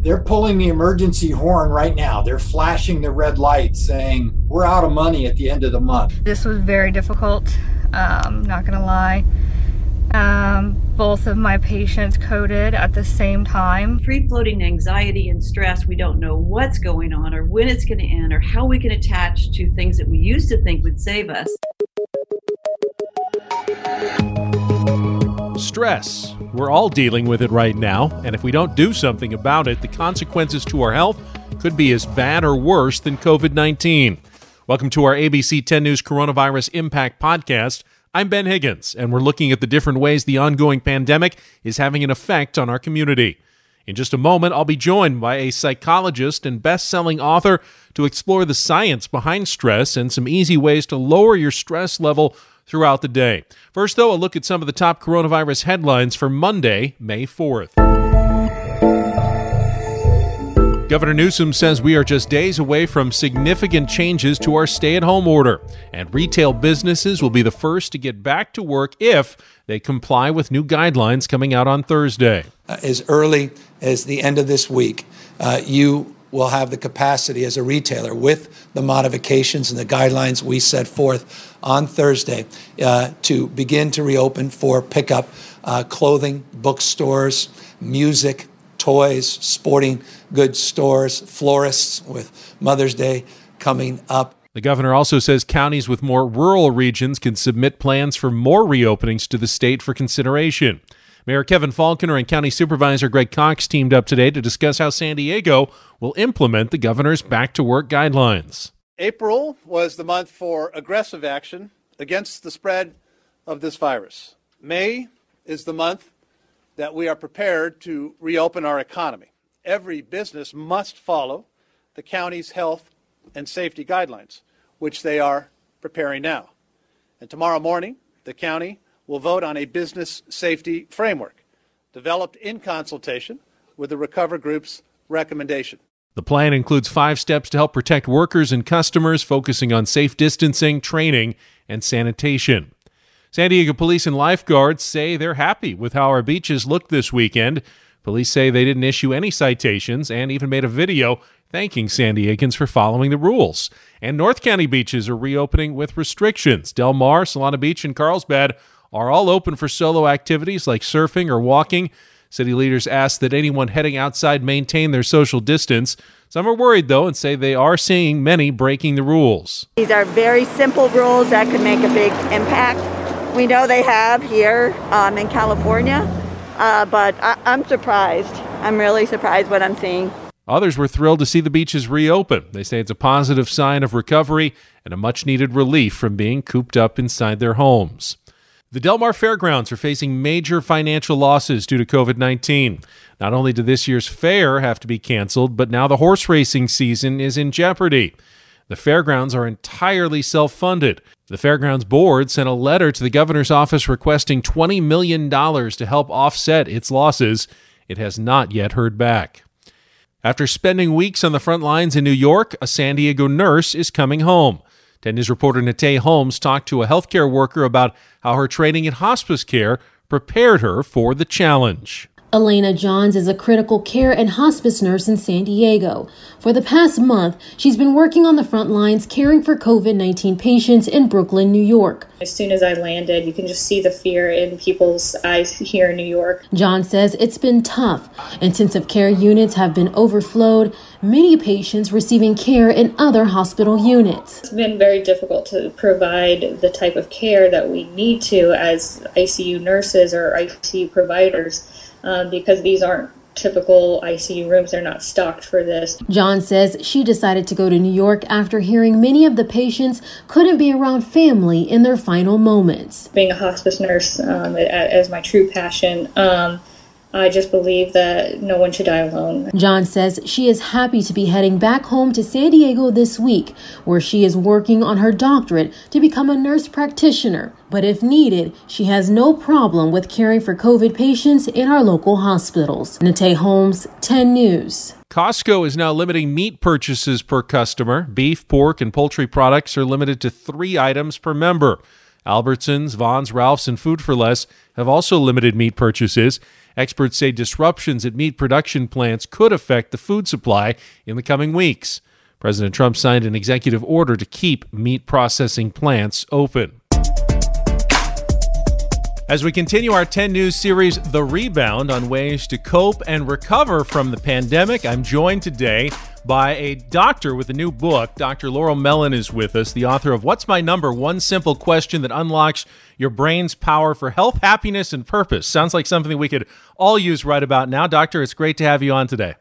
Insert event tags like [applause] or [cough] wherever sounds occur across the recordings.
They're pulling the emergency horn right now. They're flashing the red light saying, We're out of money at the end of the month. This was very difficult, um, not gonna lie. Um, both of my patients coded at the same time. Free floating anxiety and stress. We don't know what's going on or when it's going to end or how we can attach to things that we used to think would save us. Stress. We're all dealing with it right now, and if we don't do something about it, the consequences to our health could be as bad or worse than COVID 19. Welcome to our ABC 10 News Coronavirus Impact Podcast. I'm Ben Higgins, and we're looking at the different ways the ongoing pandemic is having an effect on our community. In just a moment, I'll be joined by a psychologist and best selling author to explore the science behind stress and some easy ways to lower your stress level throughout the day. First, though, a look at some of the top coronavirus headlines for Monday, May 4th. Governor Newsom says we are just days away from significant changes to our stay at home order, and retail businesses will be the first to get back to work if they comply with new guidelines coming out on Thursday. Uh, as early as the end of this week, uh, you will have the capacity as a retailer with the modifications and the guidelines we set forth on Thursday uh, to begin to reopen for pickup uh, clothing, bookstores, music, toys, sporting goods stores, florists with Mother's Day coming up. The governor also says counties with more rural regions can submit plans for more reopenings to the state for consideration. Mayor Kevin Faulconer and County Supervisor Greg Cox teamed up today to discuss how San Diego will implement the governor's back to work guidelines. April was the month for aggressive action against the spread of this virus. May is the month that we are prepared to reopen our economy. Every business must follow the county's health and safety guidelines, which they are preparing now. And tomorrow morning, the county will vote on a business safety framework developed in consultation with the Recover Group's recommendation. The plan includes five steps to help protect workers and customers, focusing on safe distancing, training, and sanitation. San Diego police and lifeguards say they're happy with how our beaches looked this weekend. Police say they didn't issue any citations and even made a video thanking San Diegans for following the rules. And North County beaches are reopening with restrictions. Del Mar, Solana Beach, and Carlsbad are all open for solo activities like surfing or walking. City leaders ask that anyone heading outside maintain their social distance. Some are worried, though, and say they are seeing many breaking the rules. These are very simple rules that could make a big impact we know they have here um, in California, uh, but I- I'm surprised. I'm really surprised what I'm seeing. Others were thrilled to see the beaches reopen. They say it's a positive sign of recovery and a much needed relief from being cooped up inside their homes. The Del Mar Fairgrounds are facing major financial losses due to COVID 19. Not only did this year's fair have to be canceled, but now the horse racing season is in jeopardy. The fairgrounds are entirely self funded. The fairgrounds board sent a letter to the governor's office requesting $20 million to help offset its losses. It has not yet heard back. After spending weeks on the front lines in New York, a San Diego nurse is coming home. 10 News reporter Nate Holmes talked to a healthcare worker about how her training in hospice care prepared her for the challenge. Elena Johns is a critical care and hospice nurse in San Diego. For the past month, she's been working on the front lines caring for COVID 19 patients in Brooklyn, New York. As soon as I landed, you can just see the fear in people's eyes here in New York. John says it's been tough. Intensive care units have been overflowed, many patients receiving care in other hospital units. It's been very difficult to provide the type of care that we need to as ICU nurses or ICU providers um, because these aren't typical ICU rooms. They're not stocked for this. John says she decided to go to New York after hearing many of the patients couldn't be around family in their final moments. Being a hospice nurse um, as my true passion, um, I just believe that no one should die alone. John says she is happy to be heading back home to San Diego this week, where she is working on her doctorate to become a nurse practitioner. But if needed, she has no problem with caring for COVID patients in our local hospitals. Nate Holmes, 10 News. Costco is now limiting meat purchases per customer. Beef, pork, and poultry products are limited to three items per member. Albertsons, Vons, Ralph's, and Food for Less have also limited meat purchases. Experts say disruptions at meat production plants could affect the food supply in the coming weeks. President Trump signed an executive order to keep meat processing plants open. As we continue our 10 news series, The Rebound, on ways to cope and recover from the pandemic, I'm joined today by a doctor with a new book. Dr. Laurel Mellin is with us, the author of What's My Number? One Simple Question That Unlocks Your Brain's Power for Health, Happiness, and Purpose. Sounds like something we could all use right about now. Doctor, it's great to have you on today.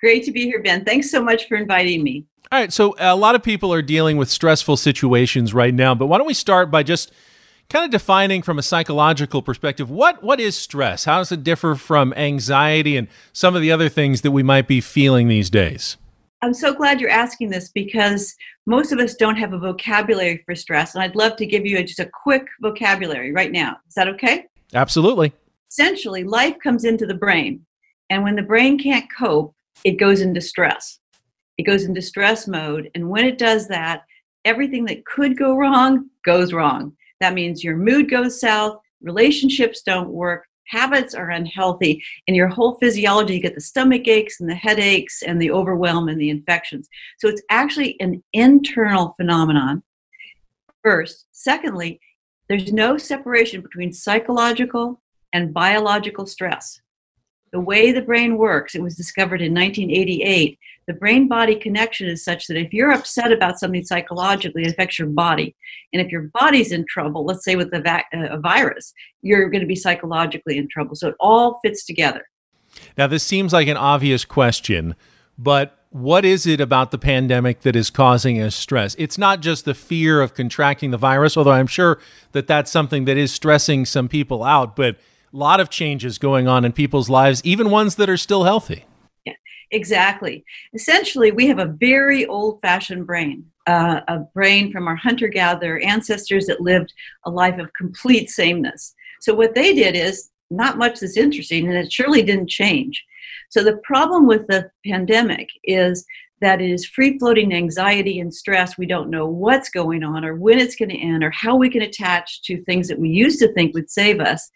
Great to be here, Ben. Thanks so much for inviting me. All right, so a lot of people are dealing with stressful situations right now, but why don't we start by just kind of defining from a psychological perspective what what is stress? How does it differ from anxiety and some of the other things that we might be feeling these days? I'm so glad you're asking this because most of us don't have a vocabulary for stress, and I'd love to give you a, just a quick vocabulary right now. Is that okay? Absolutely. Essentially, life comes into the brain, and when the brain can't cope, it goes into stress. It goes into stress mode, and when it does that, everything that could go wrong goes wrong. That means your mood goes south, relationships don't work, habits are unhealthy, and your whole physiology, you get the stomach aches and the headaches and the overwhelm and the infections. So it's actually an internal phenomenon, first. Secondly, there's no separation between psychological and biological stress the way the brain works, it was discovered in 1988. The brain body connection is such that if you're upset about something psychologically, it affects your body. And if your body's in trouble, let's say with a, a virus, you're going to be psychologically in trouble. So it all fits together. Now, this seems like an obvious question, but what is it about the pandemic that is causing us stress? It's not just the fear of contracting the virus, although I'm sure that that's something that is stressing some people out, but lot of changes going on in people's lives, even ones that are still healthy. Yeah, exactly. Essentially, we have a very old fashioned brain, uh, a brain from our hunter gatherer ancestors that lived a life of complete sameness. So, what they did is not much that's interesting, and it surely didn't change. So, the problem with the pandemic is that is free floating anxiety and stress. We don't know what's going on or when it's going to end or how we can attach to things that we used to think would save us.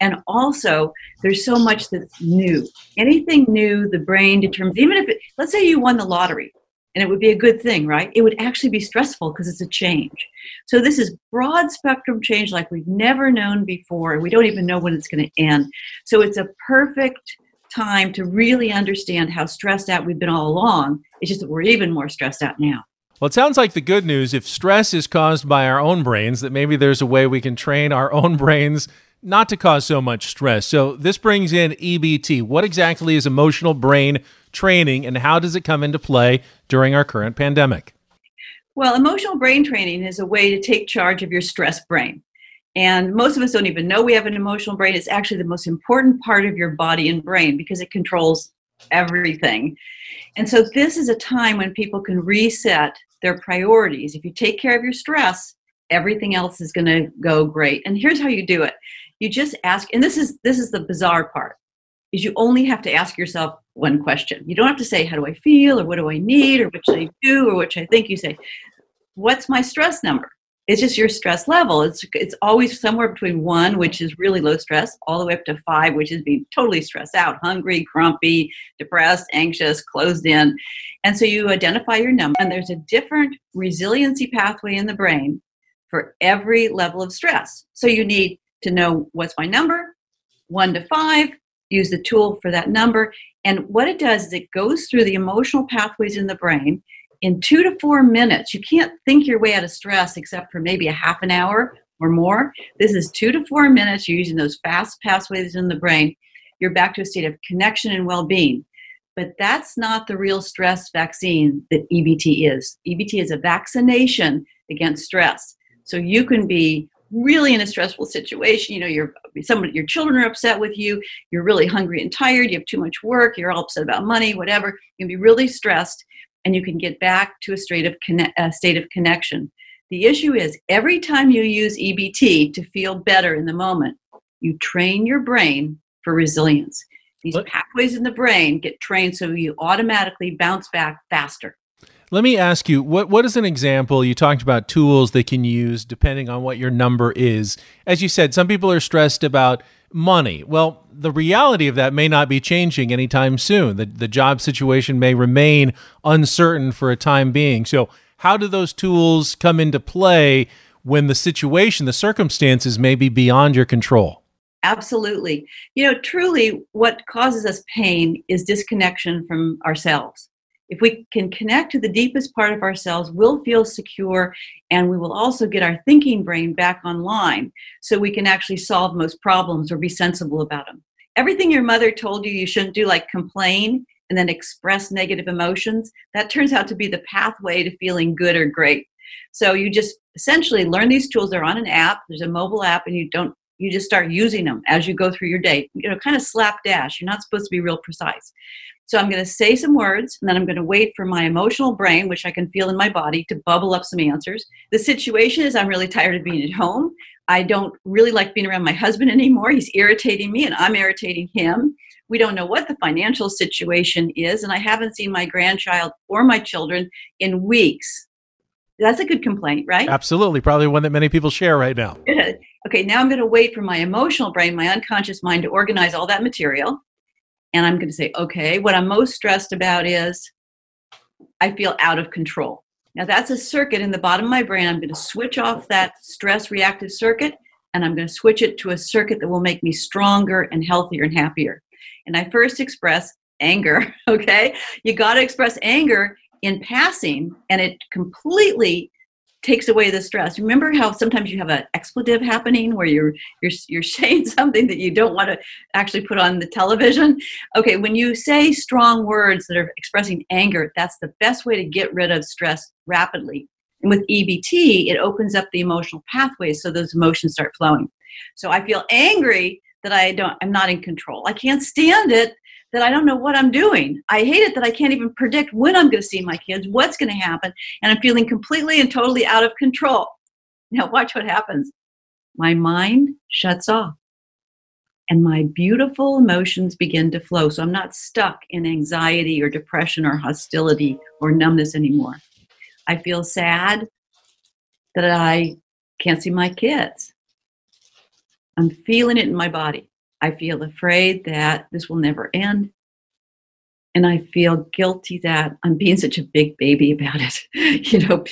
And also, there's so much that's new. Anything new, the brain determines, even if it, let's say you won the lottery, and it would be a good thing, right? It would actually be stressful because it's a change. So this is broad spectrum change like we've never known before. And we don't even know when it's going to end. So it's a perfect time to really understand how stressed out we've been all along. It's just that we're even more stressed out now. Well, it sounds like the good news if stress is caused by our own brains, that maybe there's a way we can train our [laughs] own brains not to cause so much stress. So, this brings in EBT. What exactly is emotional brain training and how does it come into play during our current pandemic? Well, emotional brain training is a way to take charge of your stress brain. And most of us don't even know we have an emotional brain. It's actually the most important part of your body and brain because it controls everything. And so, this is a time when people can reset their priorities. If you take care of your stress, everything else is going to go great. And here's how you do it you just ask, and this is this is the bizarre part is you only have to ask yourself one question. You don't have to say, How do I feel? or what do I need? or what should I do? or what should I think. You say, What's my stress number? It's just your stress level. It's it's always somewhere between one, which is really low stress, all the way up to five, which is being totally stressed out, hungry, grumpy, depressed, anxious, closed in. And so you identify your number, and there's a different resiliency pathway in the brain for every level of stress. So you need to know what's my number, one to five, use the tool for that number. And what it does is it goes through the emotional pathways in the brain in two to four minutes. You can't think your way out of stress except for maybe a half an hour or more. This is two to four minutes. You're using those fast pathways in the brain. You're back to a state of connection and well being. But that's not the real stress vaccine that EBT is. EBT is a vaccination against stress. So you can be really in a stressful situation you know you're someone your children are upset with you you're really hungry and tired you have too much work you're all upset about money whatever you can be really stressed and you can get back to a state of conne- a state of connection. The issue is every time you use EBT to feel better in the moment, you train your brain for resilience. These pathways in the brain get trained so you automatically bounce back faster. Let me ask you, what what is an example? You talked about tools they can use depending on what your number is. As you said, some people are stressed about money. Well, the reality of that may not be changing anytime soon. The, the job situation may remain uncertain for a time being. So, how do those tools come into play when the situation, the circumstances may be beyond your control? Absolutely. You know, truly, what causes us pain is disconnection from ourselves. If we can connect to the deepest part of ourselves, we'll feel secure and we will also get our thinking brain back online so we can actually solve most problems or be sensible about them. Everything your mother told you you shouldn't do, like complain and then express negative emotions, that turns out to be the pathway to feeling good or great. So you just essentially learn these tools. They're on an app, there's a mobile app, and you don't you just start using them as you go through your day. You know, kind of slapdash. You're not supposed to be real precise. So I'm going to say some words and then I'm going to wait for my emotional brain, which I can feel in my body, to bubble up some answers. The situation is I'm really tired of being at home. I don't really like being around my husband anymore. He's irritating me and I'm irritating him. We don't know what the financial situation is, and I haven't seen my grandchild or my children in weeks. That's a good complaint, right? Absolutely. Probably one that many people share right now. [laughs] okay, now I'm going to wait for my emotional brain, my unconscious mind to organize all that material and I'm going to say, okay, what I'm most stressed about is I feel out of control. Now, that's a circuit in the bottom of my brain. I'm going to switch off that stress reactive circuit and I'm going to switch it to a circuit that will make me stronger and healthier and happier. And I first express anger, [laughs] okay? You got to express anger in passing, and it completely takes away the stress. Remember how sometimes you have an expletive happening where you're you're you're [laughs] saying something that you don't want to actually put on the television. Okay, when you say strong words that are expressing anger, that's the best way to get rid of stress rapidly. And with EBT, it opens up the emotional pathways so those emotions start flowing. So I feel angry that I don't I'm not in control. I can't stand it that I don't know what I'm doing. I hate it that I can't even predict when I'm going to see my kids, what's going to happen, and I'm feeling completely and totally out of control. Now, watch what happens. My mind shuts off, and my beautiful emotions begin to flow. So I'm not stuck in anxiety or depression or hostility or numbness anymore. I feel sad that I can't see my kids. I'm feeling it in my body. I feel afraid that this will never end. And I feel guilty that I'm being such a big baby about it. [laughs] you know,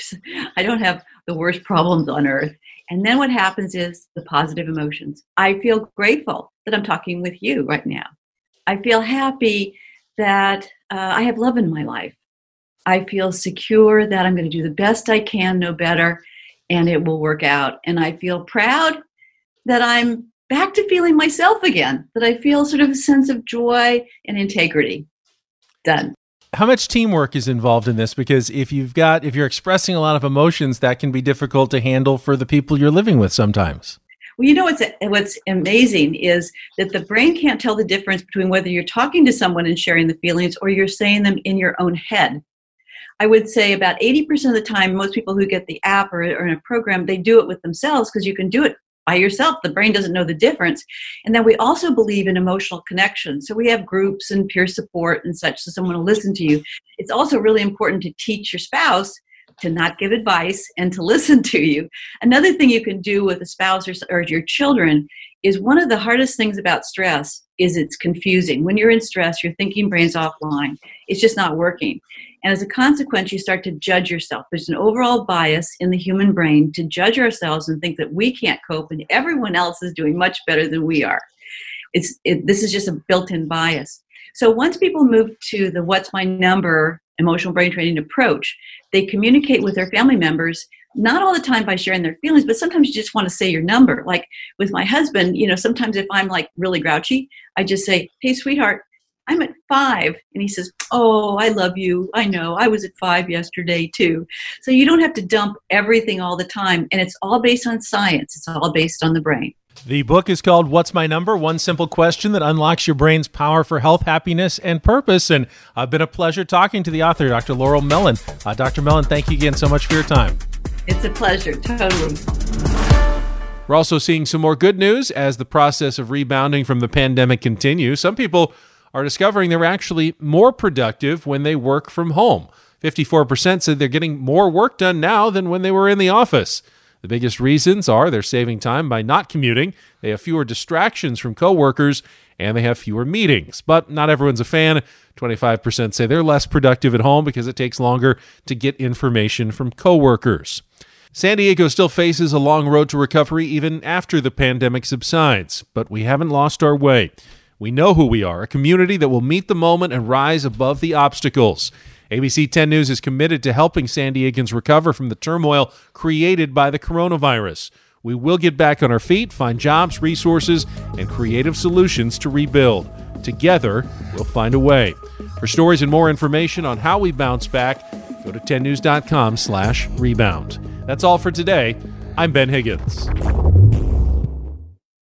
I don't have the worst problems on earth. And then what happens is the positive emotions. I feel grateful that I'm talking with you right now. I feel happy that uh, I have love in my life. I feel secure that I'm going to do the best I can, no better, and it will work out. And I feel proud that I'm back to feeling myself again, that I feel sort of a sense of joy and integrity. Done. How much teamwork is involved in this? Because if you've got, if you're expressing a lot of emotions, that can be difficult to handle for the people you're living with sometimes. Well, you know what's what's amazing is that the brain can't tell the difference between whether you're talking to someone and sharing the feelings or you're saying them in your own head. I would say about 80% of the time, most people who get the app or, or in a program, they do it with themselves because you can do it by yourself. The brain doesn't know the difference. And then we also believe in emotional connection. So we have groups and peer support and such, so someone will listen to you. It's also really important to teach your spouse to not give advice and to [laughs] listen to you. Another thing you can do with a spouse or, or your children is one of the hardest things about stress is it's confusing. When you're in stress, your thinking brain's offline. It's just not working. And as a consequence, you start to judge yourself. There's an overall bias in the human brain to judge ourselves and think that we can't cope and everyone else is doing much better than we are. It's it, this is just a built-in bias. So once people move to the what's my number emotional brain training approach, they communicate with their family members not all the time by sharing their feelings, but sometimes you just want to say your number. Like with my husband, you know, sometimes if I'm like really grouchy, I just say, Hey, sweetheart, I'm at five. And he says, Oh, I love you. I know. I was at five yesterday too. So you don't have to dump everything all the time. And it's all based on science, it's all based on the brain. The book is called What's My Number? One Simple Question That Unlocks Your Brain's Power for Health, Happiness, and Purpose. And uh, been a pleasure talking to the author, Dr. Laurel Mellin. Uh, Dr. Mellin, thank you again so much for your time. It's a pleasure, totally. We're also seeing some more good news as the process of rebounding from the pandemic continues. Some people are discovering they're actually more productive when they work from home. 54% said they're getting more work done now than when they were in the office. The biggest reasons are they're saving time by not commuting, they have fewer distractions from coworkers, and they have fewer meetings. But not everyone's a fan. 25% say they're less productive at home because it takes longer to get information from coworkers. San Diego still faces a long road to recovery even after the pandemic subsides, but we haven't lost our way. We know who we are, a community that will meet the moment and rise above the obstacles. ABC 10 News is committed to helping San Diegans recover from the turmoil created by the coronavirus. We will get back on our feet, find jobs, resources, and creative solutions to rebuild. Together, we'll find a way. For stories and more information on how we bounce back, go to 10news.com slash rebound. That's all for today. I'm Ben Higgins.